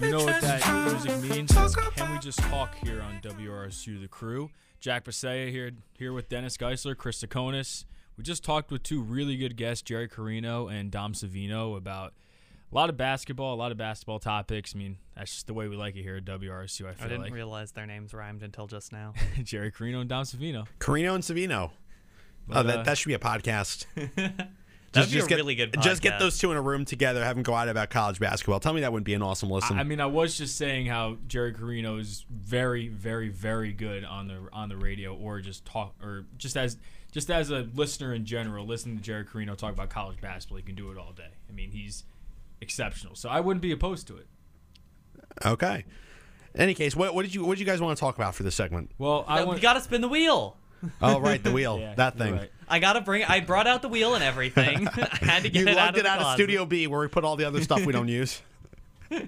You know what that music means? It's Can we just talk here on WRSU The Crew? Jack Bisaha here, here with Dennis Geissler, Chris Tsakonas. We just talked with two really good guests, Jerry Carino and Dom Savino, about a lot of basketball, a lot of basketball topics. I mean, that's just the way we like it here at WRSU. I feel I didn't like realize their names rhymed until just now. Jerry Carino and Dom Savino. Carino and Savino. But, oh, that, uh, that should be a podcast. That'd be a get, really good Just get those two in a room together, have them go out about college basketball. Tell me that wouldn't be an awesome listen. I I mean, I was just saying how Jerry Carino is very, very, very good on the on the radio, or just talk, or just as just as a listener in general, listening to Jerry Carino talk about college basketball, he can do it all day. I mean, he's exceptional. So I wouldn't be opposed to it. okay. In any case, what, what did you what did you guys want to talk about for this segment? Well, I we want. gotta spin the wheel. Oh, right, the wheel, Yeah, that thing. right. I gotta bring. I brought out the wheel and everything. I had to get You it out lugged of it the out of. Studio B, where we put all the other stuff we don't use. You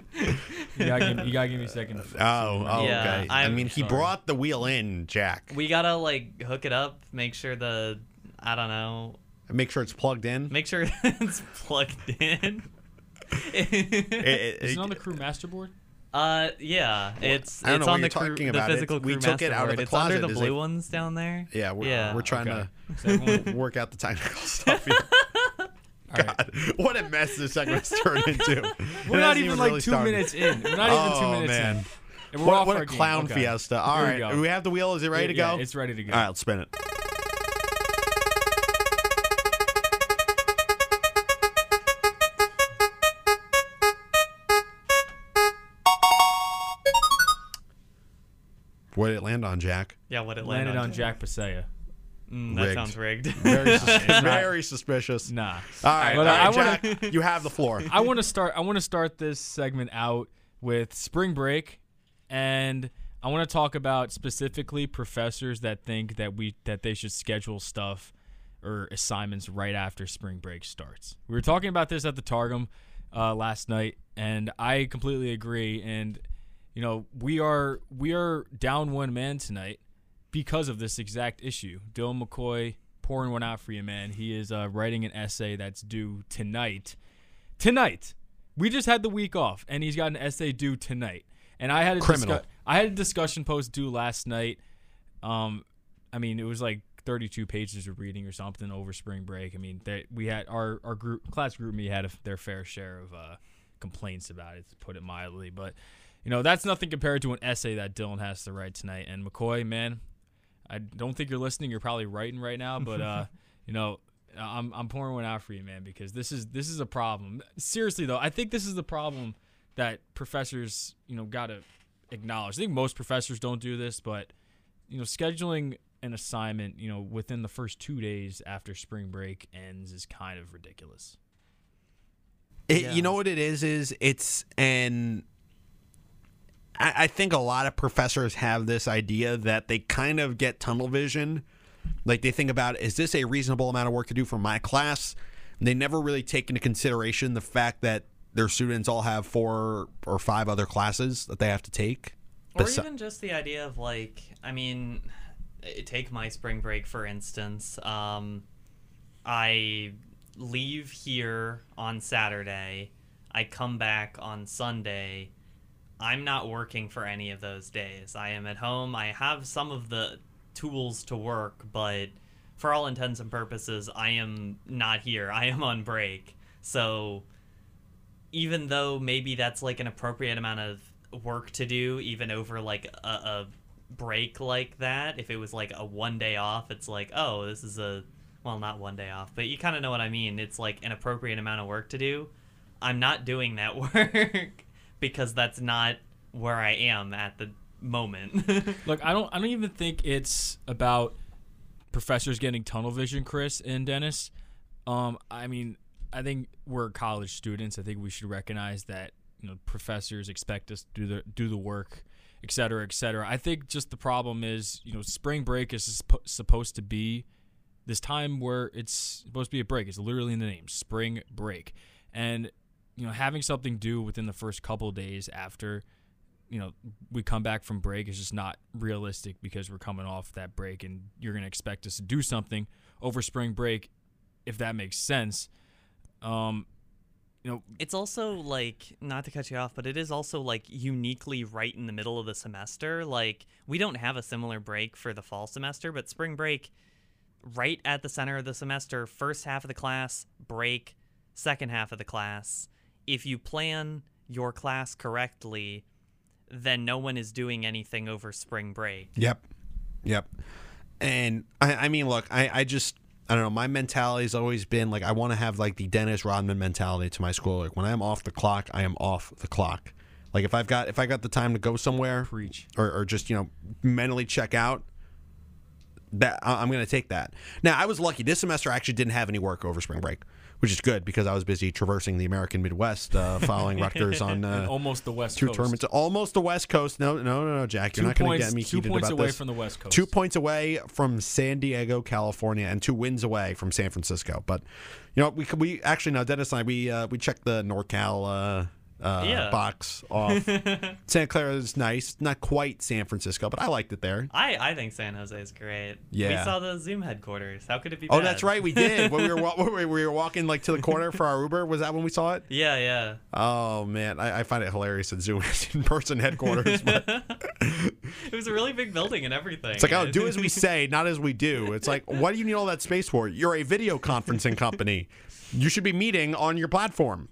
gotta, give, you gotta give me a second. Oh, oh, Yeah, okay. I I'm mean, he sorry. brought the wheel in, Jack. We gotta like hook it up. Make sure the. I don't know. Make sure it's plugged in. Make sure it's plugged in. It- it- Is it on the crew masterboard? Uh, yeah, it's I don't it's know on the crew, talking the about. It's- physical we crew took it out of masterboard. the It's under the blue it- ones down there. yeah, we're, Yeah, we're trying okay. to work out the technical stuff here. All right. God, what a mess this segment's turned into. We're not hasn't even like really two started. minutes in. We're not even two Oh, minutes man. in. And we're What, off what a clown Okay. fiesta. All Here we right, go. we have the wheel? Is it ready to Yeah, go? It's ready to go. All right, let's spin it. What did it land on, Jack? Yeah, what it Landed landed on Jack Bisaha. Mm, that Rigged. sounds rigged. Very, sus- very suspicious. Nah. All right, But all I wanna- Jack, you have the floor. I want to start. I want to start this segment out with spring break, and I want to talk about specifically professors that think that we that they should schedule stuff or assignments right after spring break starts. We were talking about this at the Targum uh, last night, and I completely agree. And you know, we are we are down one man tonight because of this exact issue. Dylan McCoy pouring one out for you, man. He is uh, writing an essay that's due tonight. Tonight, we just had the week off, and he's got an essay due tonight. And I had a Criminal. discu- I had a discussion post due last night. Um, I mean, it was like 32 pages of reading or something over spring break. I mean, they, we had our our group class group me had a, their fair share of uh, complaints about it, to put it mildly. But you know, that's nothing compared to an essay that Dylan has to write tonight. And McCoy, man, I don't think you're listening. You're probably writing right now, but uh, you know, I'm I'm pouring one out for you, man, because this is this is a problem. Seriously though, I think this is the problem that professors, you know, got to acknowledge. I think most professors don't do this, but you know, scheduling an assignment, you know, within the first 2 days after spring break ends is kind of ridiculous. It, Yeah. You know what it is? Is it's an. I, I think a lot of professors have this idea that they kind of get tunnel vision. Like they think about, is this a reasonable amount of work to do for my class? And they never really take into consideration the fact that their students all have four or five other classes that they have to take. Or even just the idea of like, I mean, eh, take my spring break for instance. Um, I leave here on Saturday. I come back on Sunday. I'm not working for any of those days. I am at home. I have some of the tools to work, but for all intents and purposes, I am not here. I am on break. So even though maybe that's like an appropriate amount of work to do, even over like a, a break like that, if it was like a one day off, it's like, oh, this is a, well, not one day off, but you kind of know what I mean. It's like an appropriate amount of work to do. I'm not doing that work because that's not where I am at the moment. Look, I don't I don't even think it's about professors getting tunnel vision, Chris and Dennis. Um, I mean, I think we're college students. I think we should recognize that you know professors expect us to do the do the work, et cetera, et cetera. I think just the problem is you know spring break is supposed to be this time where it's supposed to be a break. It's literally in the name, spring break, and you know having something due within the first couple days after you know we come back from break is just not realistic because we're coming off that break and you're going to expect us to do something over spring break if that makes sense um you know, It's also like not to cut you off, but it is also like uniquely right in the middle of the semester. Like we don't have a similar break for the fall semester, but spring break right at the center of the semester, first half of the class, break, second half of the class. If you plan your class correctly, then no one is doing anything over spring break. Yep. Yep. And I, I mean, look, I, I just, I don't know. My mentality has always been like, I want to have like the Dennis Rodman mentality to my school. Like when I'm off the clock, I am off the clock. Like if I've got, if I got the time to go somewhere preach. or, or just, you know, mentally check out, that I- I'm going to take that. Now, I was lucky. This semester, I actually didn't have any work over spring break, which is good because I was busy traversing the American Midwest, uh, following Rutgers on uh, Almost the West two Coast. tournaments, almost the West Coast. No, no, no, no, Jack, you're Two not going to points, get me two heated points about away this. from the West Coast. Two points away from San Diego, California, and two wins away from San Francisco. But you know, we we actually no, Dennis and I we uh, we checked the NorCal uh, Yeah. box off. Santa Clara is nice, not quite San Francisco, but I liked it there. I, I think San Jose is great. Yeah. We saw the Zoom headquarters. How could it be Oh, bad? that's right, we did when we were when we were walking like to the corner for our Uber. Was that when we saw it? Yeah, yeah. Oh man, I, I find it hilarious that Zoom is in person headquarters. But It was a really big building and everything. It's like, oh, do as we say, not as we do. It's like, what do you need all that space for? You're a video conferencing company. You should be meeting on your platform.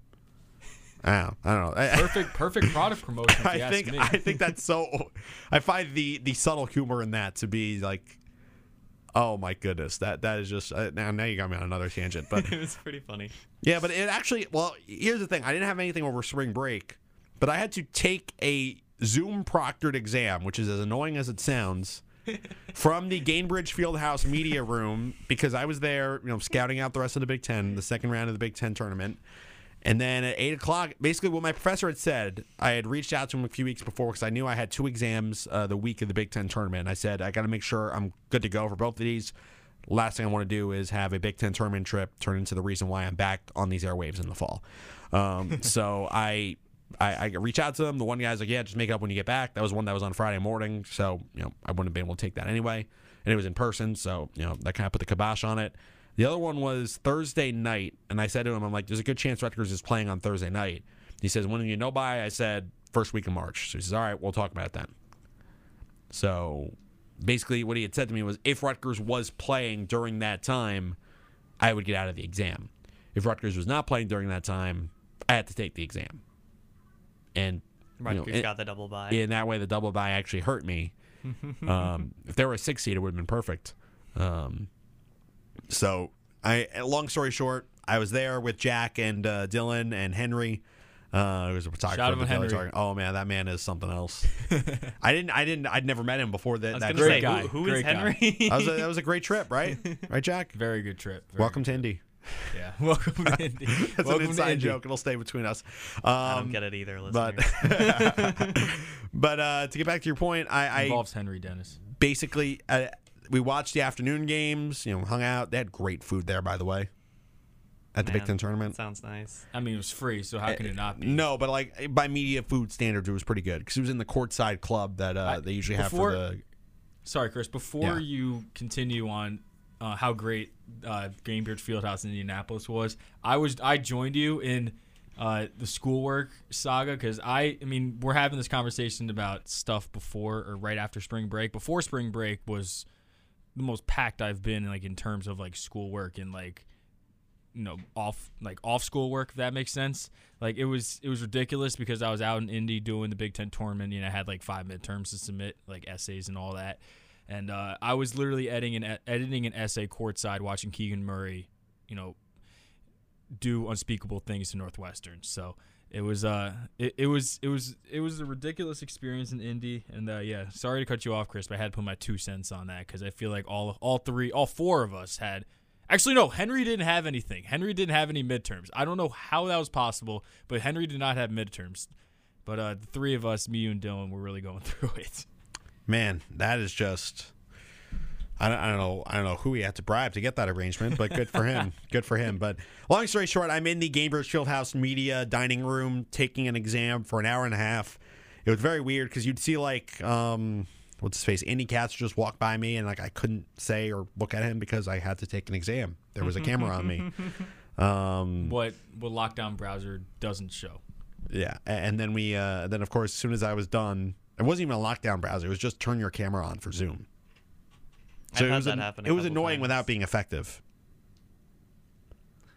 I don't, I don't know. Perfect, perfect product promotion. If I you ask think me. I think that's so. I find the the subtle humor in that to be like, oh my goodness, that that is just uh, now now you got me on another tangent. But it was pretty funny. yeah, but it actually, well, here's the thing. I didn't have anything over spring break, but I had to take a Zoom proctored exam, which is as annoying as it sounds, from the Gainbridge Fieldhouse media room because I was there, you know, scouting out the rest of the Big Ten, the second round of the Big Ten tournament. And then at eight o'clock, basically what my professor had said, I had reached out to him a few weeks before because I knew I had two exams uh, the week of the Big Ten tournament. I said, I got to make sure I'm good to go for both of these. Last thing I want to do is have a Big Ten tournament trip turn into the reason why I'm back on these airwaves in the fall. Um, so I, I I reach out to them. The one guy's like, "Yeah, just make it up when you get back." That was one that was on Friday morning, so you know I wouldn't have been able to take that anyway. And it was in person, so you know that kind of put the kibosh on it. The other one was Thursday night, and I said to him, "I'm like, there's a good chance Rutgers is playing on Thursday night." He says, "When do you know by?" I said, first week of March." So he says, "All right, we'll talk about it then." So basically, what he had said to me was, if Rutgers was playing during that time, I would get out of the exam. If Rutgers was not playing during that time, I had to take the exam. And you know, Rutgers got the double bye. in that way, the double bye actually hurt me. um, if there were a six seed, it would have been perfect. Um, so, I long story short, I was there with Jack and uh, Dylan and Henry. Uh, who was a photographer. Shout out the Henry. Targum. Oh man, that man is something else. I didn't, I didn't, I'd never met him before that. I was that gonna say, guy, who, who is great guy. Henry? that was a, that was a great trip, right? Right, Jack. Very good trip. Very Welcome to Indy. Yeah. Welcome to Indy. That's Welcome an inside Indy. joke. It'll stay between us. I Um, don't get it either, but listeners. but uh, to get back to your point, I, I Involves Henry Dennis. basically uh, we watched the afternoon games. You know, hung out. They had great food there, by the way, at the Big Ten tournament. Sounds nice. I mean, it was free, so how can it not be? No, but like by media food standards, it was pretty good because it was in the courtside club that uh, I- they usually have before- for the. Sorry, Chris. Before Yeah. you continue on uh, how great uh, Gainbridge Fieldhouse in Indianapolis was, I was I joined you in uh, the schoolwork saga because I I mean we're having this conversation about stuff before or right after spring break. Before spring break was the most packed I've been like in terms of like schoolwork and like you know off like off school work if that makes sense. Like it was it was ridiculous because i was out in indy doing the big ten tournament and i had like five midterms to submit like essays and all that. And uh, i was literally editing an, editing an essay courtside watching keegan murray you know do unspeakable things to northwestern. So it was uh it, it was it was it was a ridiculous experience in indy and uh yeah sorry to cut you off chris but i had to put my two cents on that because i feel like all all three all four of us had Actually, no. Henry didn't have anything. Henry didn't have any midterms. I don't know how that was possible, but Henry did not have midterms. But uh, the three of us, me, you, and Dylan, were really going through it. Man, that is just. I don't, I don't know. I don't know who he had to bribe to get that arrangement, but good for him. good for him. But long story short, I'm in the Gainbridge Fieldhouse media dining room taking an exam for an hour and a half. It was very weird because you'd see like um, what's his face, Andy Katz just walk by me, and like I couldn't say or look at him because I had to take an exam. There was a camera on me. Um, What what lockdown browser doesn't show. yeah, and then we uh, then of course as soon as I was done, it wasn't even a lockdown browser. It was just turn your camera on for Zoom. I've it had was that an- happen a It was annoying times. without being effective.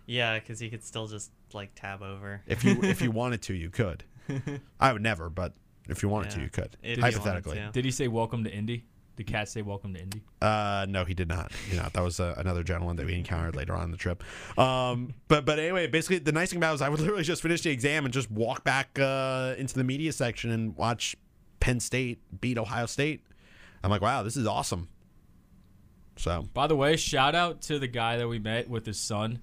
Yeah, because you could still just like tab over. If you if you wanted to, you could. I would never, but if you wanted to, you could. If you hypothetically. to. Did he say welcome to Indy? Did Cat say welcome to Indy? Uh, no, he did not. You know, that was uh, another gentleman that we encountered later on in the trip. Um, but but anyway, basically, the nice thing about it was I would literally just finish the exam and just walk back uh, into the media section and watch Penn State beat Ohio State. I'm like, wow, this is awesome. So By the way, shout out to the guy that we met with his son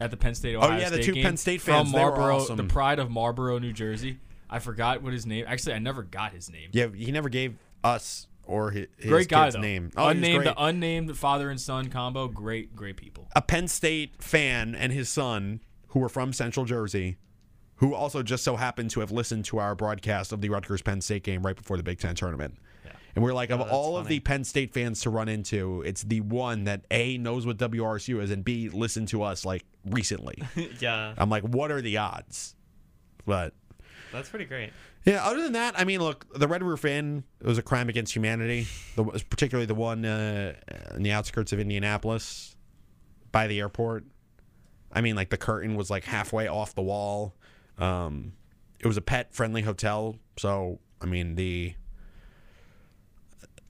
at the Penn State oh, Ohio Oh, yeah, the State two game Penn State fans, from Marlboro, awesome. the pride of Marlboro, New Jersey. I forgot what his name. Actually, I never got his name. yeah, he never gave us or his, his great guy kid's though. name. Oh, unnamed, the unnamed father and son combo. Great, great people. a Penn State fan and his son, who were from Central Jersey, who also just so happened to have listened to our broadcast of the Rutgers Penn State game right before the Big Ten tournament. And we're like, of Oh, that's all of the Penn State fans to run into, it's the one that A, knows what WRSU is, and B, listened to us like recently. yeah, I'm like, what are the odds? But that's pretty great. yeah, other than that, I mean, look, the Red Roof Inn it was a crime against humanity. The, particularly the one uh, in the outskirts of Indianapolis, by the airport. I mean, like the curtain was like halfway off the wall. Um, it was a pet-friendly hotel, so I mean the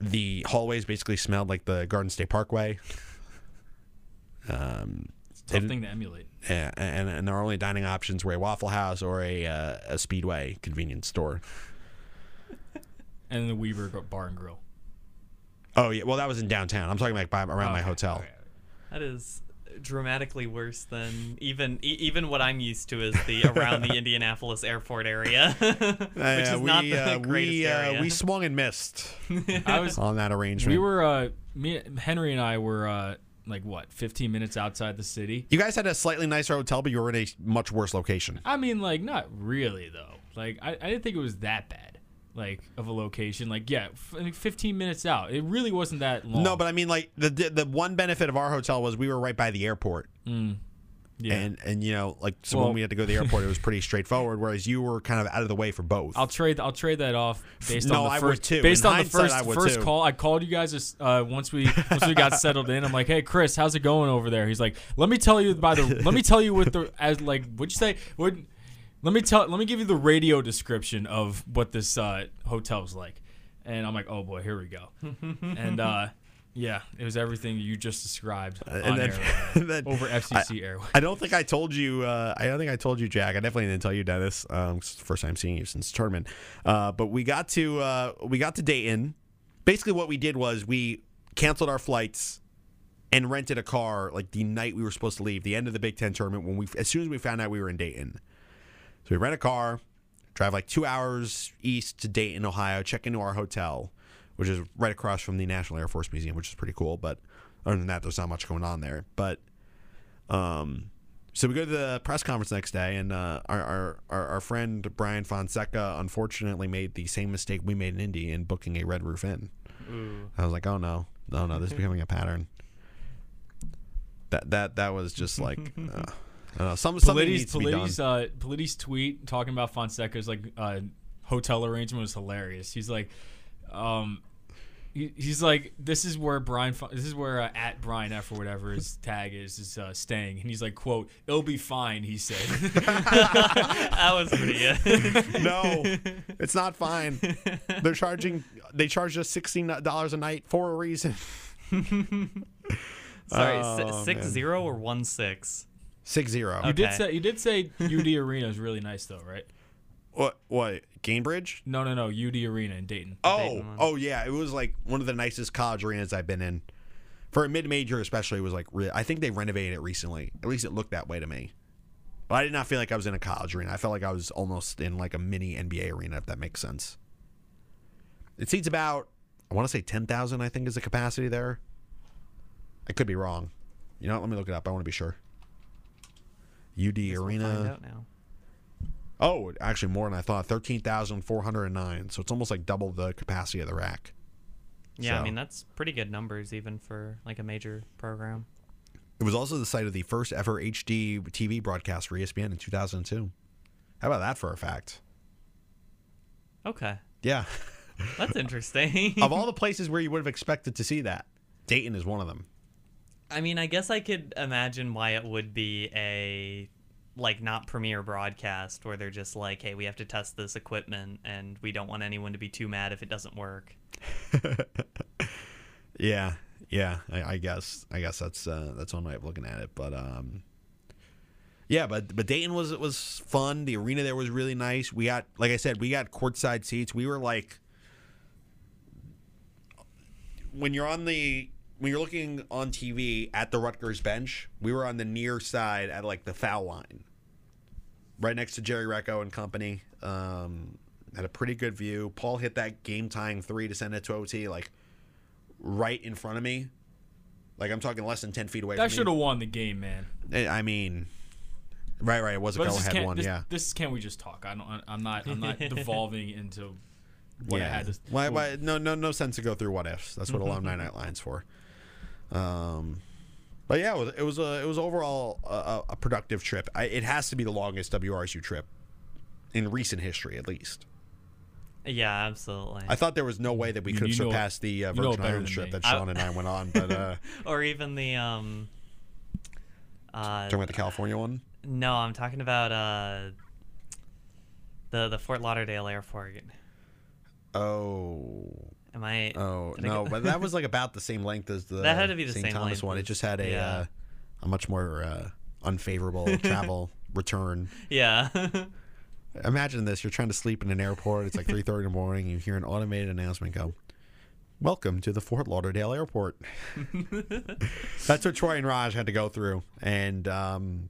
the hallways basically smelled like the Garden State Parkway. Um, It's a tough thing to emulate. yeah, and and our only dining options were a Waffle House or a uh, a Speedway convenience store. And the Weaver Bar and Grill. Oh yeah, well that was in downtown. I'm talking like by, around my Okay, hotel. okay. That is dramatically worse than even e- even what I'm used to is the around the Indianapolis airport area, which Uh, is not the uh, greatest we, uh, area. we swung and missed I was. on that arrangement. we were. Uh, me, Henry and I were. Uh, like what? 15 minutes outside the city. you guys had a slightly nicer hotel, but you were in a much worse location. I mean, like, not really though. Like, I, I didn't think it was that bad. Like, of a location. Like, yeah, f- like 15 minutes out. It really wasn't that long. No, but I mean like the, the the one benefit of our hotel was we were right by the airport, yeah. and and you know like so Well- when we had to go to the airport, it was pretty straightforward. Whereas you were kind of out of the way for both. I'll trade. I'll trade that off based No, on the I first. would too. Based In on the hindsight, first I would first too. call, I called you guys uh, once we once we got settled in. I'm like, hey Chris, how's it going over there? He's like, let me tell you by the let me tell you what the as like what'd you say? What? Let me tell. Let me give you the radio description of what this uh, hotel's like. And I'm like, oh boy, here we go. and uh, yeah, it was everything you just described on and then, air, and then over FCC airway. I don't think I told you. Uh, I don't think I told you, Jack. I definitely didn't tell you, Dennis. Um, 'cause it's the first time seeing you since tournament. Uh, but we got to uh, we got to Dayton. Basically, what we did was we canceled our flights and rented a car like the night we were supposed to leave, the end of the Big Ten tournament. When we as soon as we found out we were in Dayton, so we rent a car, drive like two hours east to Dayton, Ohio, check into our hotel, which is right across from the National Air Force Museum, which is pretty cool. But other than that, there's not much going on there. But um, so we go to the press conference next day, and uh, our, our, our our friend Brian Fonseca unfortunately made the same mistake we made in Indy in booking a Red Roof Inn. Ooh. I was like, oh no, no, no, this is becoming a pattern. That that that was just like, uh, I some something Politis, needs to be done. Politis, uh, Politis tweet talking about Fonseca's like uh, hotel arrangement was hilarious. He's like, um, he, he's like, this is where Brian, Fon- this is where uh, at Brian F or whatever his tag is is uh, staying, and he's like, quote, it'll be fine. He said, that was pretty good. no, it's not fine. They're charging. They charge us sixteen dollars a night for a reason. Sorry, Oh, si- six man. zero or one six. Six zero. you did Okay. say, you did say UD Arena is really nice though, right? What? What? Gainbridge? No, no, no, UD Arena in Dayton. Oh, Dayton one. oh yeah. It was like one of the nicest college arenas I've been in. For a mid-major, especially, it was like. Re- I think they renovated it recently. At least it looked that way to me. But I did not feel like I was in a college arena. I felt like I was almost in like a mini NBA arena, if that makes sense. It seats about, I want to say ten thousand. I think is the capacity there. I could be wrong. You know, what? let me look it up. I want to be sure. UD Arena. find out now. Oh, actually more than I thought. Thirteen thousand four hundred and nine. So it's almost like double the capacity of the RAC. Yeah, So- I mean that's pretty good numbers even for like a major program. It was also the site of the first ever HD TV broadcast for ESPN in 2002. How about that for a fact? Okay, Yeah. that's interesting. of all the places where you would have expected to see that, Dayton is one of them. I mean, I guess I could imagine why it would be a like not premiere broadcast where they're just like, "Hey, we have to test this equipment and we don't want anyone to be too mad if it doesn't work." Yeah, yeah. I, I guess I guess that's uh, that's one way of looking at it. But um, yeah, but but Dayton was it was fun. The arena there was really nice. We got like I said, we got courtside seats. We were like when you're on the when you're looking on TV at the Rutgers bench, we were on the near side at like the foul line, right next to Jerry Recco and company. Um, had a pretty good view. Paul hit that game tying three to send it to OT, like right in front of me. Like I'm talking less than ten feet away. That should have won the game, man. I mean, right, right. It was a But go this ahead one. this, yeah. this can't we just talk? I don't. I'm not. I'm not devolving into what I had to. why, why, no, no, no sense to go through what ifs. That's what alumni night lines for. Um, but yeah, it was, it was a it was overall a, a- a productive trip. I, it has to be the longest WRSU trip in recent history, at least. Yeah, absolutely. I thought there was no way that we could have you know- the uh, you know Virgin better Islands trip me. that I- Sean and I went on. But uh, or even the um uh talking about the California one. no, I'm talking about uh the the Fort Lauderdale airport. Oh, Am I oh did I no, but that was like about the same length as the That had to be the St. same Thomas length one. It just had a yeah. uh, a much more uh, unfavorable travel return. Yeah. Imagine this: you're trying to sleep in an airport. It's like 3:30 in the morning. You hear an automated announcement go, "Welcome to the Fort Lauderdale Airport." That's what Troy and Raj had to go through, and um,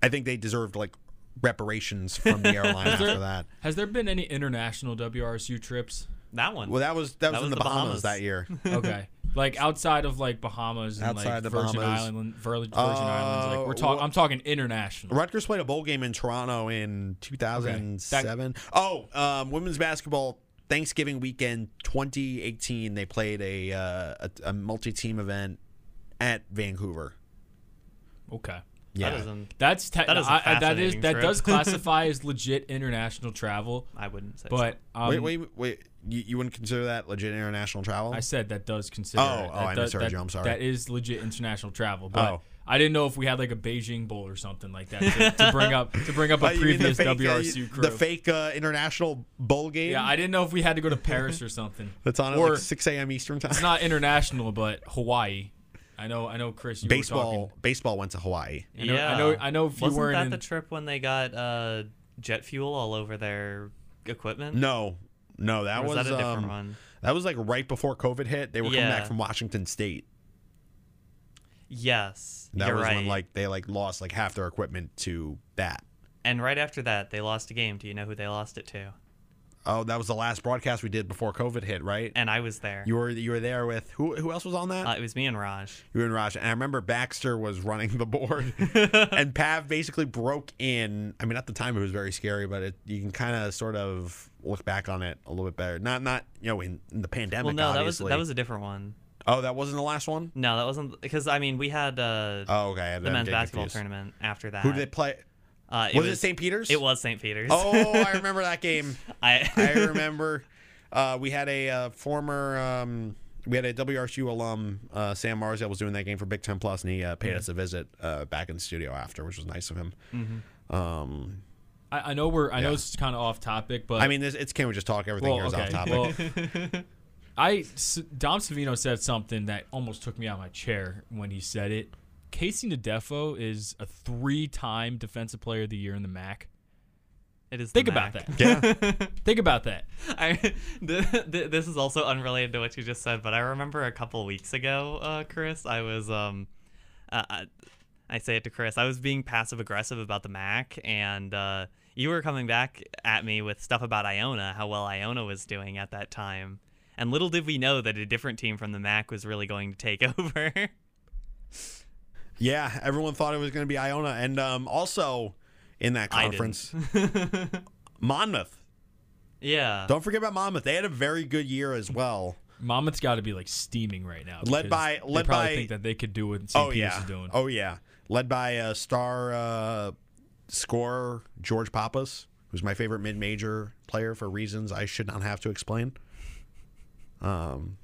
I think they deserved like reparations from the airline Is there- that. Has there been any international WRSU trips? That one. Well, that was that was, That in was the the Bahamas, Bahamas. that year. Okay, like outside of like Bahamas and Outside like the Virgin Bahamas. Island, Vir- Virgin Uh, Islands. Like we're talking. wha- I'm talking international. Rutgers played a bowl game in Toronto in 2007. Oh, um, women's basketball Thanksgiving weekend 2018. They played a uh, a, a multi-team event at Vancouver. Okay. Yeah, That isn't That's te- That is a I- I- that is fascinating that trip. does classify as legit international travel, I wouldn't say but um, wait, wait, wait. You, you wouldn't consider that legit international travel? I said that does consider. Oh, it. oh, That I does- misheard that- you. I'm sorry. That is legit international travel, but Oh. I didn't know if we had like a Beijing Bowl or something like that to, to bring up to bring up a Uh, you mean the previous fake, uh, WRSU crew. the fake uh, international bowl game. yeah, I didn't know if we had to go to Paris or something. that's on at like 6 a.m. Eastern time. it's not international, but Hawaii. I know. I know, Chris. You Were baseball. talking, Baseball went to Hawaii. I know, yeah. I know. I know. If you Wasn't weren't that in, the trip when they got uh, jet fuel all over their equipment? No, no, that Or was was, that a different um, one? That was like right before COVID hit. They were coming back from Washington State. Yes, That you're was right. when like they like lost like half their equipment to that. and right after that, they lost a game. Do you know who they lost it to? Oh, that was the last broadcast we did before COVID hit, right? And I was there. You were you were there with who? Who else was on that? Uh, it was me and Raj. you and Raj. And I remember Baxter was running the board, and Pav basically broke in. I mean, at the time it was very scary, but it, you can kind of sort of look back on it a little bit better. Not not you know in, in the pandemic. Well, no, that was that was a different one. Oh, that wasn't the last one. No, that wasn't because I mean we had uh, Oh, okay. The men's basketball confused. tournament after that. Who did they play? Uh, was, it St. Peter's? It was St. Peter's. Oh, I remember that game. I I remember uh, we had a uh, former um, we had a WRSU alum uh, Sam Mars that was doing that game for Big Ten Plus, and he uh, paid us a visit uh, back in the studio after, which was nice of him. Um, I, I know we're. I know it's kind of off topic, but I mean, this, it's can we just talk? Everything well, here is okay. off topic. Well, I S- Dom Savino said something that almost took me out of my chair when he said it. KC Ndefo is a three-time Defensive Player of the Year in the MAAC. it is. the Think about MAAC. that. yeah, Think about that. I, th- th- this is also unrelated to what you just said, but I remember a couple weeks ago, uh, Chris, I was um, uh, I, I say it to Chris, I was being passive aggressive about the MAAC, and uh, you were coming back at me with stuff about Iona, how well Iona was doing at that time, and little did we know that a different team from the MAAC was really going to take over. Yeah. Everyone thought it was going to be Iona, and um, also in that conference. Monmouth. yeah. Don't forget about Monmouth. They had a very good year as well. Monmouth's got to be like steaming right now. Led because by- they led probably by- think that they could do what St. Oh Peter's yeah. is doing. Oh yeah. Led by uh, star uh, scorer George Papas, who's my favorite mid-major player for reasons I should not have to explain. Um,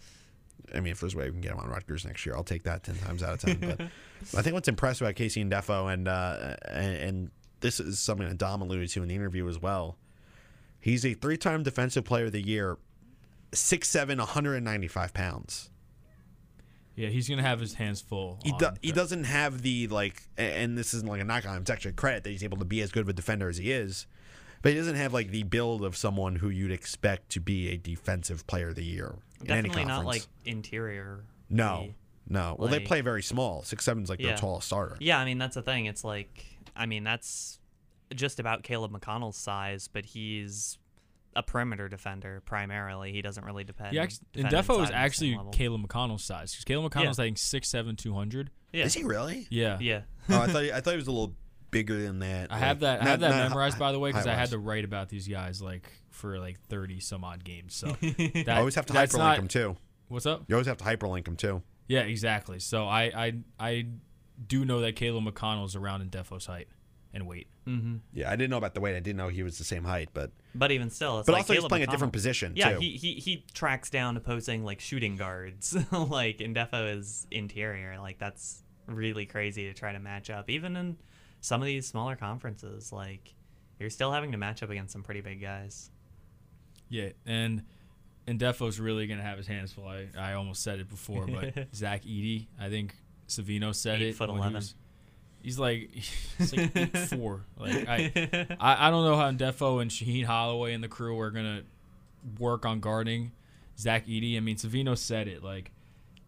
I mean, if there's a way we can get him on Rutgers next year, I'll take that ten times out of ten. But I think what's impressive about KC Ndefo, and uh, and, and this is something that Dom alluded to in the interview as well. He's a three-time Defensive Player of the Year, 6'7", 195 pounds. Yeah, he's gonna have his hands full. He, do, he doesn't have the like, and this isn't like a knock on him. It's actually a credit that he's able to be as good of a defender as he is, but he doesn't have like the build of someone who you'd expect to be a defensive player of the year. in any Definitely not like interior. no, no. Well, they play very small. Six seven's like their tallest starter. Yeah, I mean that's the thing. It's like I mean that's just about Caleb McConnell's size, but he's a perimeter defender primarily. He doesn't really depend. Yeah, and defend Defo is inside the same actually. Caleb McConnell's size because Caleb McConnell's I think six seven two hundred. Yeah. Is he really? Yeah. Yeah. oh, I thought he, I thought he was a little bigger than that. I like, have that. I not- have that not memorized hi- by the way because I had to write about these guys like for like thirty some odd games. So I always have to hyperlink not- him too. What's up? You always have to hyperlink them too. Yeah, exactly. So I I I do know that Caleb McConnell's around Ndefo's height and weight. hmm Yeah, I didn't know about the weight. I didn't know he was the same height, but But even still, it's but like also he's Caleb playing a different position Yeah, too. he, he he tracks down opposing like shooting guards. like and Defo is interior. Like that's really crazy to try to match up. Even in some of these smaller conferences, like you're still having to match up against some pretty big guys. Yeah, and and Defo's really gonna have his hands full. I, I almost said it before, but Zach Edey, I think Savino said Eight it. foot when he 11. was- he's like he's like eight four. Like I, I I don't know how Defo and Shaheen Holloway and the crew are gonna work on guarding Zach Edey. I mean, Savino said it. Like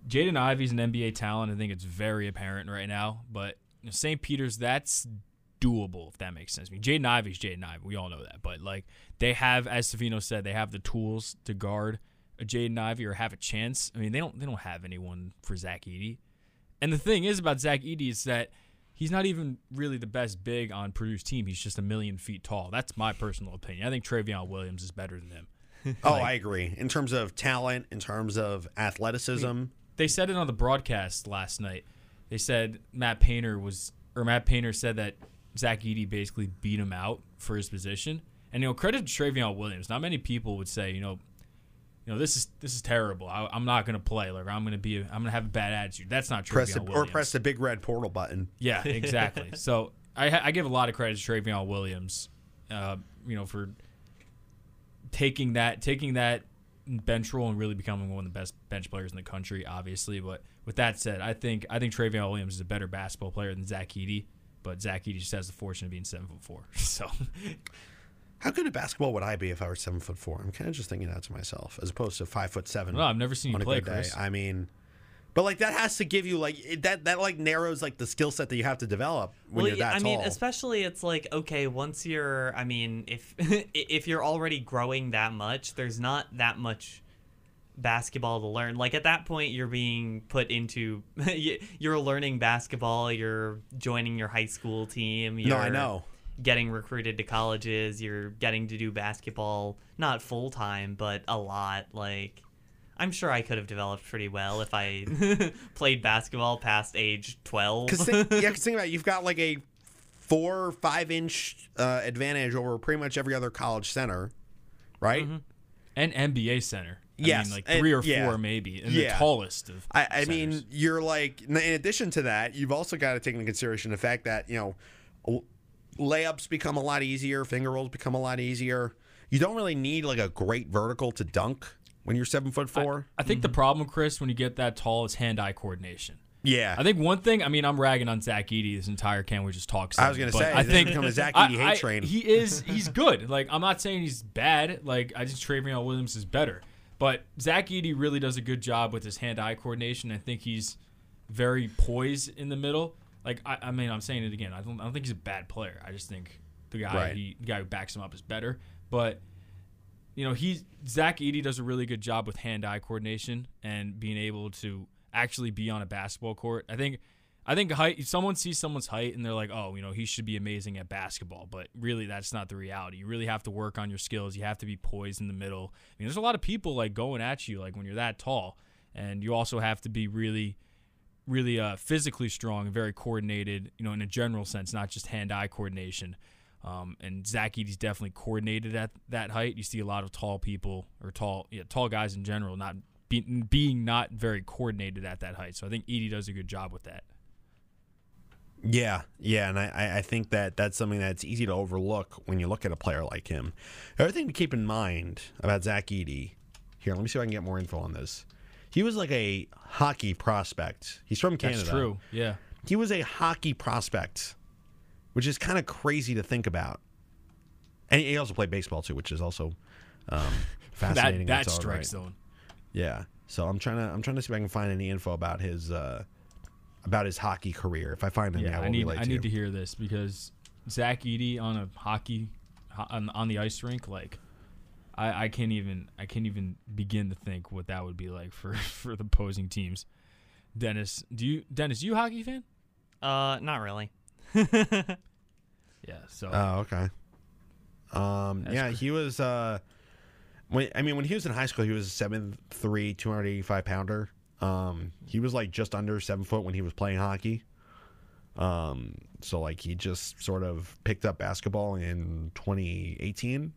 Jaden Ivey's an NBA talent. I think it's very apparent right now. But you know, St. Peter's, that's doable if that makes sense. I mean, Jaden Ivey's Jaden Ivey. We all know that. But like they have, as Savino said, they have the tools to guard a Jaden Ivey or have a chance. I mean, they don't they don't have anyone for Zach Edey. And the thing is about Zach Edey is that he's not even really the best big on Purdue's team. He's just a million feet tall. That's my personal opinion. I think Trevion Williams is better than him. oh, I agree. In terms of talent, in terms of athleticism, they said it on the broadcast last night. They said Matt Painter was, or Matt Painter said that Zach Edey basically beat him out for his position. And you know, credit to Trevion Williams. Not many people would say, you know, you know, this is this is terrible. I, I'm not going to play. Like I'm going to be, a, I'm going to have a bad attitude. That's not Trevion press the, Williams. or press the big red portal button. Yeah, exactly. so I, I give a lot of credit to Trevion Williams, uh, you know, for taking that taking that bench role and really becoming one of the best bench players in the country. Obviously, but with that said, I think I think Trevion Williams is a better basketball player than Zach Edey. But Zach Edey just has the fortune of being seven foot four. So How good at basketball would I be if I were seven foot four? I'm kind of just thinking that to myself, as opposed to five foot seven. no, I've never seen you play. Chris. I mean, but like that has to give you like it- that that like narrows like the skill set that you have to develop when well, you're yeah, that I mean, especially it's like okay, once you're, I mean, if if you're already growing that much, there's not that much basketball to learn. Like at that point, you're being put into, you're learning basketball. You're joining your high school team. You're no, I know. Getting recruited to colleges. You're getting to do basketball, not full time, but a lot. Like. I'm sure I could have developed pretty well if I played basketball past age 12. Because think, yeah, 'cause think about it, you've got like a four or five inch uh, advantage over pretty much every other college center, right? Mm-hmm. and NBA center. I Yes, mean, like and- three or yeah. four maybe, and Yeah. the tallest of. I, I mean, you're like, in addition to that, you've also got to take into consideration the fact that, you know, layups become a lot easier, finger rolls become a lot easier. You don't really need like a great vertical to dunk when you're seven foot four. I think the problem, Chris, when you get that tall, is hand-eye coordination. yeah. I think one thing. I mean, I'm ragging on Zach Edey this entire can we just talk. I was gonna say, I think become a Zach I- Edey hate I- train. He is. He's good. Like I'm not saying he's bad. Like I just Trevion Williams is better. But Zach Edey really does a good job with his hand-eye coordination. I think he's very poised in the middle. Like I, I mean, I'm saying it again. I don't. I don't think he's a bad player. I just think the guy Right. he the guy who backs him up is better. But you know, he Zach Edey does a really good job with hand-eye coordination and being able to actually be on a basketball court. I think I think height. Someone sees someone's height and they're like, oh, you know, he should be amazing at basketball. But really, that's not the reality. You really have to work on your skills. You have to be poised in the middle. I mean, there's a lot of people like going at you like when you're that tall, and you also have to be really, really uh, physically strong very coordinated. You know, in a general sense, not just hand-eye coordination. Um, and Zach Edey's definitely coordinated at that height. You see a lot of tall people or tall, yeah, tall guys in general not be, being not very coordinated at that height. So I think Edey does a good job with that. Yeah, yeah, and I, I think that that's something that's easy to overlook when you look at a player like him. The other thing to keep in mind about Zach Edey, here, let me see if I can get more info on this. He was like a hockey prospect. He's from Canada. That's true. Yeah. He was a hockey prospect, which is kind of crazy to think about. And he also played baseball too, which is also um, fascinating. that in that strike right. zone. Yeah. So I'm trying to I'm trying to see if I can find any info about his uh, about his hockey career. If I find any, I will I need relay I to need to hear this because Zach Edey on a hockey on, on the ice rink, like I, I can't even I can't even begin to think what that would be like for for the opposing teams. Dennis, do you Dennis, you a hockey fan? Uh, not really. Yeah. So Oh, okay. Um, That's yeah, he was. Uh, when I mean, when he was in high school, he was a seven three, two hundred eighty five pounder. Um, he was like just under seven foot when he was playing hockey. Um, so like he just sort of picked up basketball in 2018.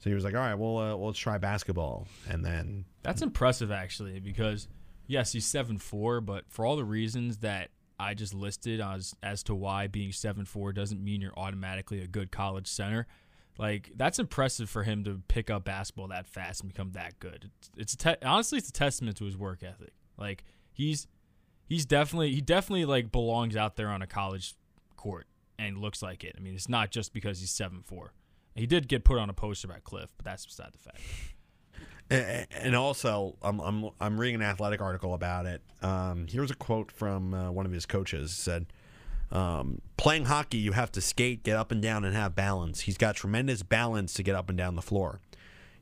So he was like, "All right, well, uh, well let's try basketball," and then That's impressive, actually, because yes, he's seven four, but for all the reasons that I just listed as as to why being seven four doesn't mean you're automatically a good college center. Like that's impressive for him to pick up basketball that fast and become that good. It's, it's te- honestly, it's a testament to his work ethic. Like he's he's definitely he definitely like belongs out there on a college court and looks like it. I mean, it's not just because he's seven four. He did get put on a poster by Cliff, but that's beside the fact. And also, I'm I'm I'm reading an athletic article about it. Um, here's a quote from uh, one of his coaches. Said, um, "Playing hockey, you have to skate, get up and down, and have balance. He's got tremendous balance to get up and down the floor.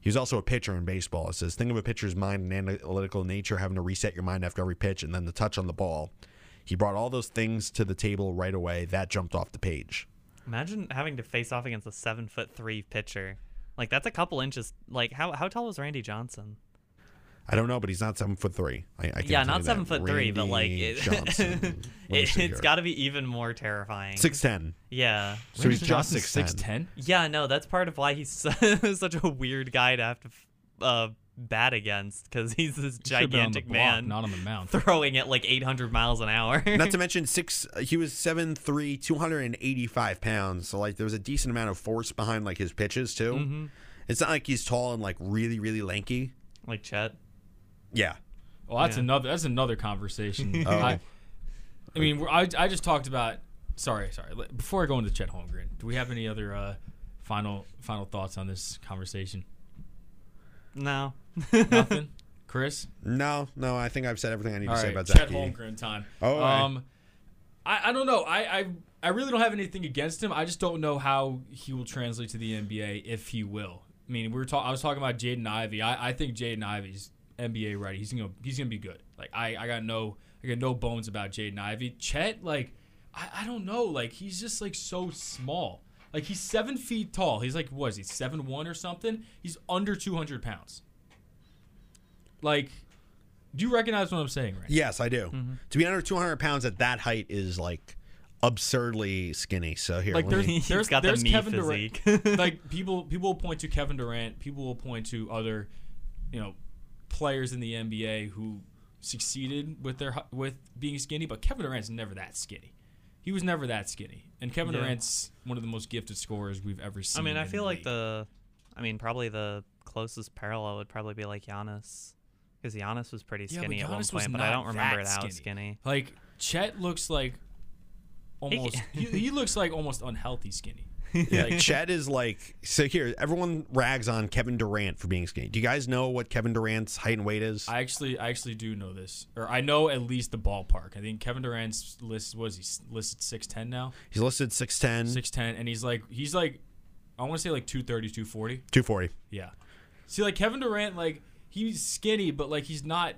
He's also a pitcher in baseball. It says, think of a pitcher's mind and analytical nature, having to reset your mind after every pitch, and then the touch on the ball. He brought all those things to the table right away. That jumped off the page." Imagine having to face off against a seven foot three pitcher. Like that's a couple inches. Like how how tall was Randy Johnson? I don't know, but he's not seven foot three. I, I can yeah, not seven that. foot three, but like Randy it, Johnson. It, see it's here. got to be even more terrifying. six ten. Yeah. So he's just 6'10". 6'10"? Yeah, no, that's part of why he's such a weird guy to have to uh, bat against because he's this He should've been on the gigantic block, man not on the mound. throwing at like 800 miles an hour. Not to mention six. He was seven three, 285 pounds. So like there was a decent amount of force behind like his pitches too. Mm-hmm. It's not like he's tall and like really really lanky. like Chet. Yeah. Well, that's Yeah. another that's another conversation. Oh. I, I mean, I, I just talked about. Sorry, sorry. Before I go into Chet Holmgren, do we have any other uh, final final thoughts on this conversation? No. Nothing, Chris. No, no. I think I've said everything I need All to say right, about Chet Zach. Edey. Holmgren time. Oh, um, I, I don't know. I, I I really don't have anything against him. I just don't know how he will translate to the NBA if he will. I mean, we were talking. I was talking about Jaden Ivey. I, I think Jaden Ivey's NBA ready. He's gonna he's gonna be good. Like I, I got no I got no bones about Jaden Ivey. Chet like I, I don't know. Like he's just like so small. Like he's seven feet tall. He's like what is he seven one or something? He's under two hundred pounds. Like, do you recognize what I'm saying right? Yes, I do. Mm-hmm. To be under two hundred pounds at that height is like absurdly skinny. So here, Like there's me- He's there's, got there's me Kevin physique. Durant. like people people will point to Kevin Durant. People will point to other, you know, players in the NBA who succeeded with their with being skinny. But Kevin Durant's never that skinny. He was never that skinny. And Kevin Yeah. Durant's one of the most gifted scorers we've ever seen. I mean, I feel the like league. the, I mean, probably the closest parallel would probably be like Giannis, because Giannis was pretty Yeah, skinny at one point, but I don't remember that skinny. skinny. like Chet looks like almost he, he looks like almost unhealthy skinny. Yeah, Like, Chet is like so. Here, everyone rags on Kevin Durant for being skinny. Do you guys know what Kevin Durant's height and weight is? I actually, I actually do know this, or I know at least the ballpark. I think Kevin Durant's list was he s- listed six ten now, He's listed 6'10", six ten, and he's like, he's like, I want to say like 230, 240. 240. Yeah. See, like Kevin Durant, like he's skinny, but like he's not.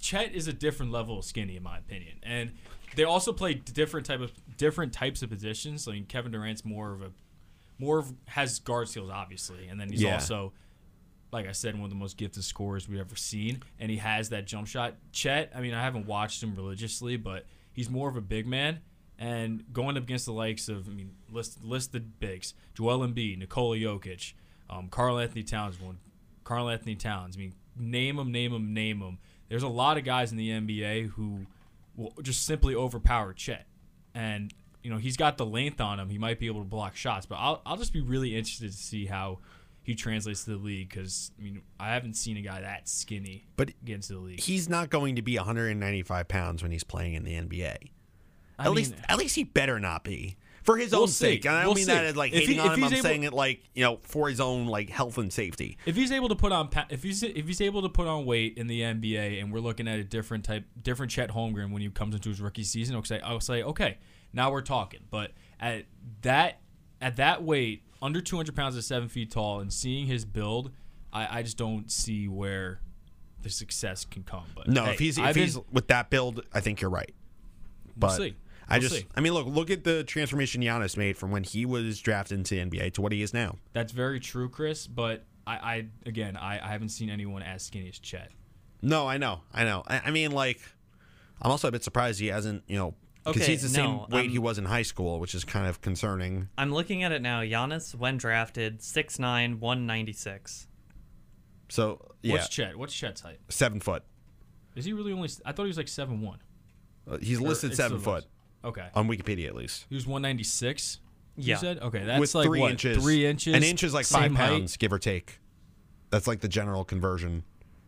Chet is a different level of skinny, in my opinion, and they also play different type of different types of positions. Like Kevin Durant's more of a more of, has guard skills, obviously, and then he's Yeah. also, like I said, one of the most gifted scorers we've ever seen, and he has that jump shot. Chet, I mean, I haven't watched him religiously, but he's more of a big man. And going up against the likes of, I mean, list list the bigs: Joel Embiid, Nikola Jokic, um, Karl-Anthony Towns, one, Karl-Anthony Towns. I mean, name them, name them, name them. There's a lot of guys in the NBA who will just simply overpower Chet, and you know he's got the length on him. He might be able to block shots, but I'll I'll just be really interested to see how he translates to the league because I mean I haven't seen a guy that skinny But get into the league. He's not going to be 195 pounds when he's playing in the NBA. I At mean, least, at least he better not be for his We'll own see. sake. And I don't We'll mean see. that as like If hating he- on him. I'm able- saying it like you know for his own like health and safety. if he's able to put on if he's if he's able to put on weight in the NBA and we're looking at a different type different Chet Holmgren when he comes into his rookie season, I'll say I'll say okay, now we're talking. But at that at that weight, under 200 pounds at seven feet tall, and seeing his build, I, I just don't see where the success can come. But No, hey, if he's if I've been- he's with that build, I think you're right. But see. I We'll just see. I mean look look at the transformation Giannis made from when he was drafted into NBA to what he is now. that's very true, Chris. But I, I again I, I haven't seen anyone as skinny as Chet. No, I know, I know. I, I mean like I'm also a bit surprised he hasn't you know because Okay, he's the same no, weight um, he was in high school, which is kind of concerning. I'm looking at it now. Giannis, when drafted, 6'9", 196. So yeah, What's Chet? What's Chet's height? seven foot. Is he really only? I thought he was like seven one. Uh, he's listed seven foot Okay. on Wikipedia at least. He was 196. Yeah. You said okay. That's with like three what, inches. Three inches. An inch is like five height? pounds, give or take. That's like the general conversion.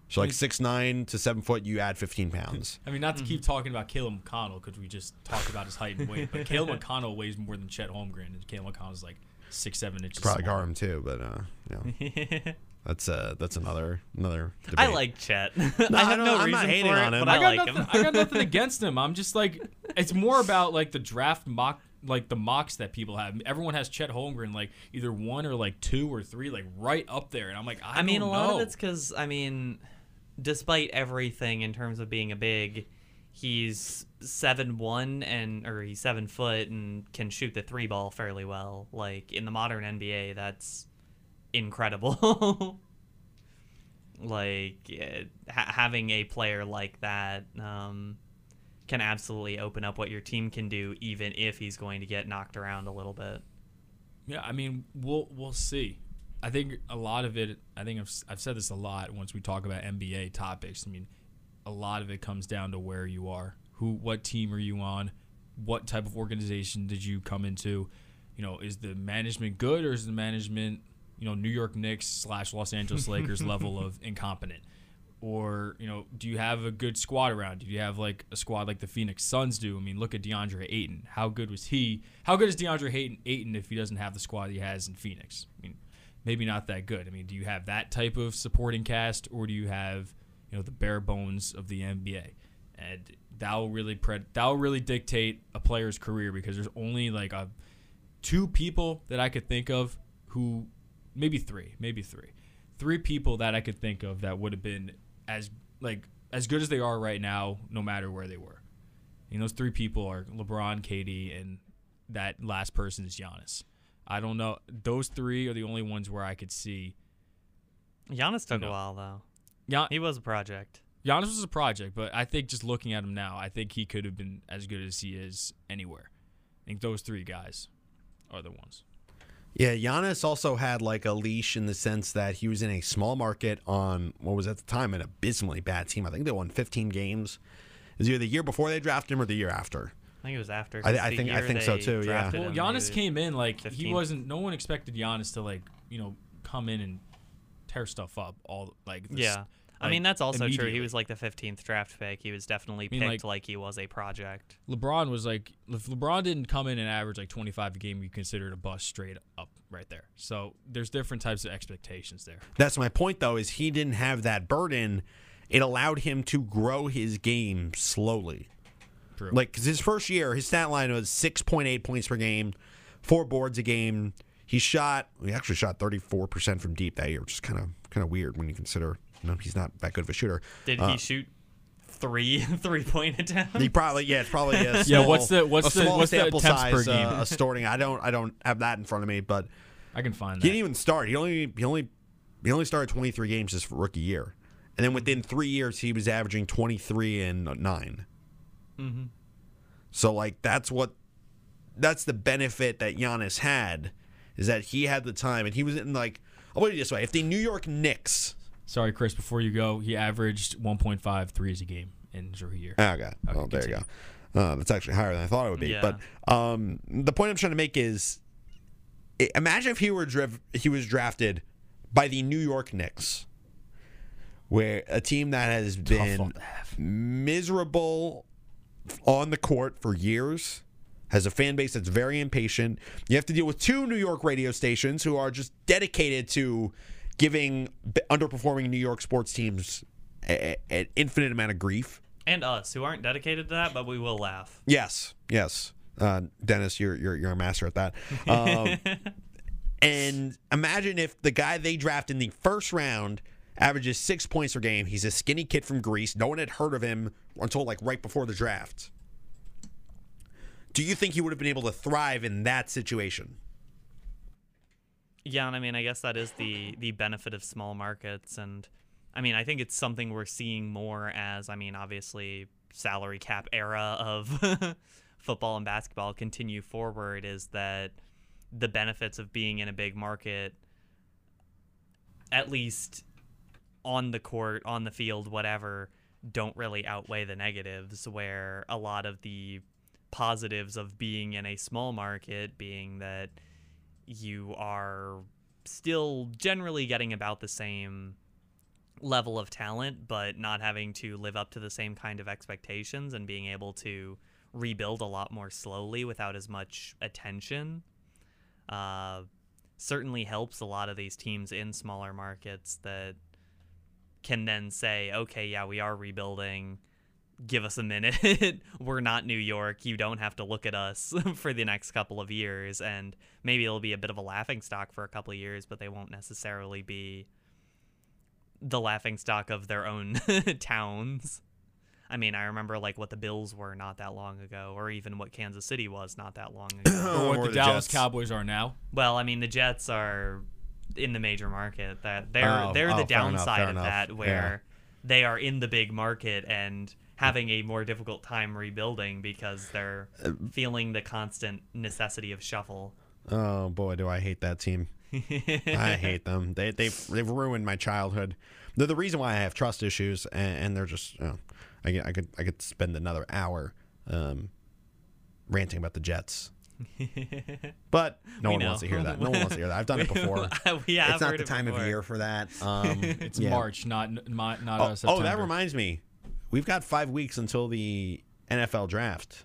So like six nine to seven foot, you add fifteen pounds. I mean, not to keep talking about Caleb McConnell because we just talked about his height and weight, but Caleb McConnell weighs more than Chet Holmgren, and Caleb McConnell's like six seven inches. Probably smaller. too, but uh, you know, that's uh, that's another another. Debate. I like Chet. I have I no I'm reason not hating for on it, him. but I I, got like nothing. him. I got nothing against him. I'm just like, it's more about like the draft mock, like the mocks that people have. Everyone has Chet Holmgren like either one or like two or three, like right up there, and I'm like, I, I mean, a don't lot of it's because I mean, despite everything in terms of being a big, he's seven one and or he's seven foot and can shoot the three ball fairly well. Like in the modern NBA, that's incredible. like ha- having a player like that um, can absolutely open up what your team can do, even if he's going to get knocked around a little bit. Yeah, I mean, we'll we'll see. I think a lot of it. I think I've, I've said this a lot once we talk about NBA topics. I mean, a lot of it comes down to where you are, who, what team are you on, what type of organization did you come into. You know, is the management good or is the management, you know, New York Knicks slash Los Angeles Lakers level of incompetent? Or, you know, do you have a good squad around? Do you have like a squad like the Phoenix Suns do? I mean, look at DeAndre Ayton. How good was he? How good is DeAndre Ayton, Ayton if he doesn't have the squad he has in Phoenix? I mean, maybe not that good. I mean, do you have that type of supporting cast or do you have, you know, the bare bones of the NBA? And that will really that will really dictate a player's career because there's only like a two people that I could think of who maybe three, maybe three. Three people that I could think of that would have been as like as good as they are right now, no matter where they were. And those three people are LeBron, KD, and that last person is Giannis. I don't know. Those three are the only ones where I could see. Giannis took a while though. Yeah, He was a project. Giannis was a project, but I think just looking at him now, I think he could have been as good as he is anywhere. I think those three guys are the ones. Yeah, Giannis also had like a leash in the sense that he was in a small market on what was at the time an abysmally bad team. I think they won 15 games. It was either the year before they drafted him or the year after. I think it was after. I- I think- I think so too, yeah. Well, Giannis came in like he wasn't. No one expected Giannis to like you know come in and tear stuff up all like this, Yeah. I like, mean, that's also true. He was like the 15th draft pick. He was definitely mean, picked like- like, he was a project. LeBron was like if LeBron didn't come in and average like 25 a game, you consider it a bust straight up right there. So there's different types of expectations there. That's my point though is he didn't have that burden. It allowed him to grow his game slowly. True. Like cuz his first year, his stat line was 6.8 points per game, 4 boards a game. He shot he actually shot 34% from deep that year, which is kind of kind of weird when you consider no, he's not that good of a shooter. Did Uh, he shoot three three point attempts? He probably yeah, it's probably a Yeah, what's the- what's a the- small what's the sample per size game? Uh, starting. I don't I don't have that in front of me, but I can find he that. didn't even start. He only he only he only started 23 games his rookie year, and then within three years he was averaging 23 and 9 Mm-hmm. So like that's what that's the benefit that Giannis had is that he had the time and he was in like I'll put it this way: if the New York Knicks, Sorry, Chris. Before you go, he averaged 1.5 threes a game in his rookie year. oh, okay, well there you go. Uh, that's actually higher than I thought it would be. Yeah. But um, the point I'm trying to make is, imagine if he were driv- he was drafted by the New York Knicks, where a team that has been fault to have. miserable on the court for years, has a fan base that's very impatient. You have to deal with two New York radio stations who are just dedicated to giving underperforming New York sports teams a- a- an infinite amount of grief. And us, who aren't dedicated to that, but we will laugh. Yes, yes, uh, Dennis, you're you're you're a master at that. Um, and imagine if the guy they draft in the first round averages six points per game. He's a skinny kid from Greece. No one had heard of him until like right before the draft. Do you think he would have been able to thrive in that situation? Yeah, and I mean, I guess that is the the benefit of small markets, and I mean, I think it's something we're seeing more as, I mean, obviously, salary cap era of football and basketball continue forward. Is that the benefits of being in a big market, at least on the court, on the field, whatever, don't really outweigh the negatives. Where a lot of the positives of being in a small market, being that you are still generally getting about the same level of talent, but not having to live up to the same kind of expectations and being able to rebuild a lot more slowly without as much attention. Uh, certainly helps a lot of these teams in smaller markets that can then say, okay, yeah, we are rebuilding. Give us a minute. We're not New York. You don't have to look at us for the next couple of years. And maybe it'll be a bit of a laughing stock for a couple of years, but they won't necessarily be the laughing stock of their own towns. I mean, I remember like what the Bills were not that long ago, or even what Kansas City was not that long ago. Or what Or the, the Dallas Jets. Cowboys are now. well, I mean, the Jets are in the major market. That they're Oh, they're oh, the fair enough, downside of enough. that, where they are in the big market and having a more difficult time rebuilding because they're feeling the constant necessity of shuffle. Oh boy, do I hate that team. I hate them. They they've they've ruined my childhood. They're the reason why I have trust issues, and, and they're just. You know, I, could- I could I could spend another hour um, ranting about the Jets, but no We one know. wants to hear that. No one wants to hear that. I've done it before. we have it's not the it time of before. year for that. Um, It's yeah. March, not not not Oh, oh, that reminds me. We've got five weeks until the NFL draft.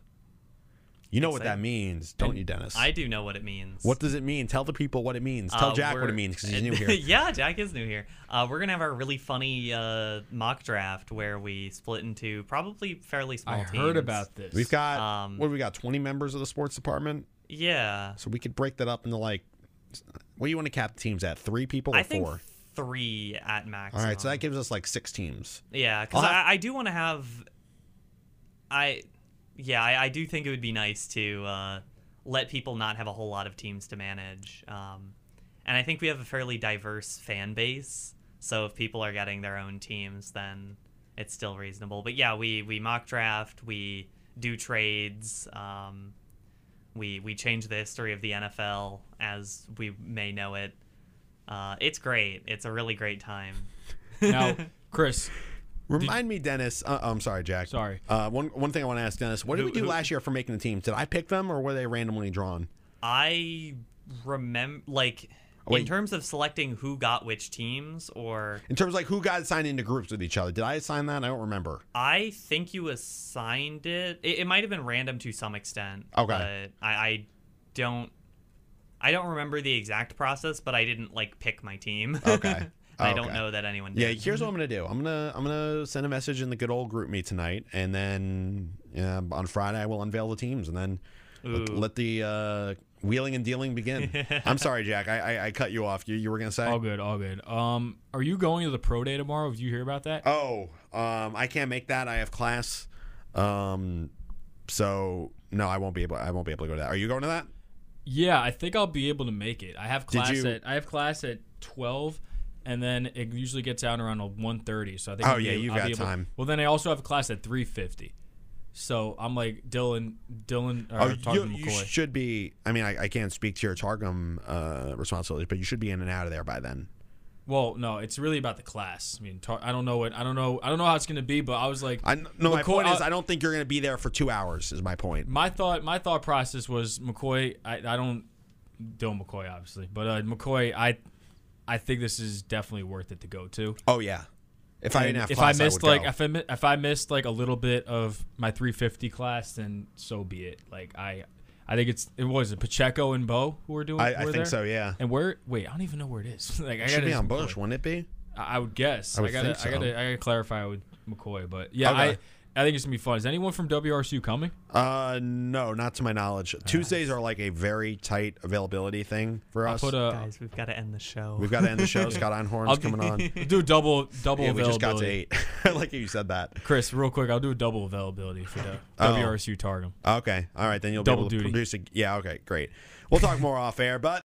You know what that means, don't you, Dennis? I do know what it means. What does it mean? Tell the people what it means. Tell Uh, Jack what it means because he's new here. yeah, Jack is new here. Uh, we're gonna have our really funny uh, mock draft where we split into probably fairly small I teams. heard about this. We've got Um, what do we got? Twenty members of the sports department, Yeah, so we could break that up into like. What do you want to cap the teams at? Three people or I think four? Three at max. All right, so that gives us like six teams. yeah, because have- I, I do want to have. I, yeah, I, I do think it would be nice to uh, let people not have a whole lot of teams to manage. Um, and I think we have a fairly diverse fan base. So if people are getting their own teams, then it's still reasonable. But yeah, we we mock draft, we do trades, um, we we change the history of the NFL as we may know it. Uh, it's great. It's a really great time. now, Chris. Remind me, Dennis. Uh, I'm sorry, Jack. Sorry. Uh, one one thing I want to ask Dennis: What did Who- we do who- last year for making the teams? Did I pick them or were they randomly drawn? I remember, like, Wait. in terms of selecting who got which teams, or In terms of like who got assigned into groups with each other, did I assign that? I don't remember. I think you assigned it. It, it might have been random to some extent. Okay. But I, I don't. I don't remember the exact process, but I didn't like pick my team. Okay. I don't Okay. know that anyone did. Yeah, here's what I'm gonna do. I'm gonna I'm gonna send a message in the good old GroupMe tonight, and then uh, on Friday I will unveil the teams, and then let, let the uh, wheeling and dealing begin. I'm sorry, Jack. I, I, I cut you off. You you were gonna say? All good, all good. Um, are you going to the pro day tomorrow? Did you hear about that? Oh, um, I can't make that. I have class. Um, so no, I won't be able. I won't be able to go to that. Are you going to that? Yeah, I think I'll be able to make it. I have class you- at I have class at twelve, and then it usually gets out around one thirty. So I think. Oh, I'll be yeah, able- you've I'll got able- time. Well, then I also have a class at three fifty. So I'm like Dylan, Dylan. Or Oh, you, you should be. I mean, I, I can't speak to your Targum uh, responsibilities, but you should be in and out of there by then. Well, no, it's really about the class. I mean, tar- I don't know what I don't know. I don't know how it's gonna be, but I was like, I no. my McCoy- point is, I- I don't think you're going to be there for two hours. Is my point. my thought my thought process was McCoy. I, I don't Dylan McCoy obviously, but uh, McCoy. I I think this is definitely worth it to go to. Oh yeah. If I didn't have if class, I missed would like go. if I if I missed like a little bit of my 350 class, then so be it. Like I I think it's it was it Pacheco and Bo who were doing. I, I think there? so. Yeah. And where? Wait, I don't even know where it is. like I It should be on. Busch, wouldn't it be? I I would guess. I I, gotta, so. I gotta, I gotta clarify with McCoy, but yeah, Okay. I, I think it's gonna be fun. Is anyone from WRCU coming? Uh, no, not to my knowledge. Tuesdays are like a very tight availability thing for I'll us. put a, Guys, we've got to end the show. We've got to end the show. Scott Einhorn's I'll coming on. I'll do a double double Yeah, we just got to eight. I like how you said that. Chris, real quick, I'll do a double availability for the Oh. WRCU Targum. Okay. All right. Then you'll Double be able to duty. produce a. Yeah. Okay. Great. We'll talk more off air, but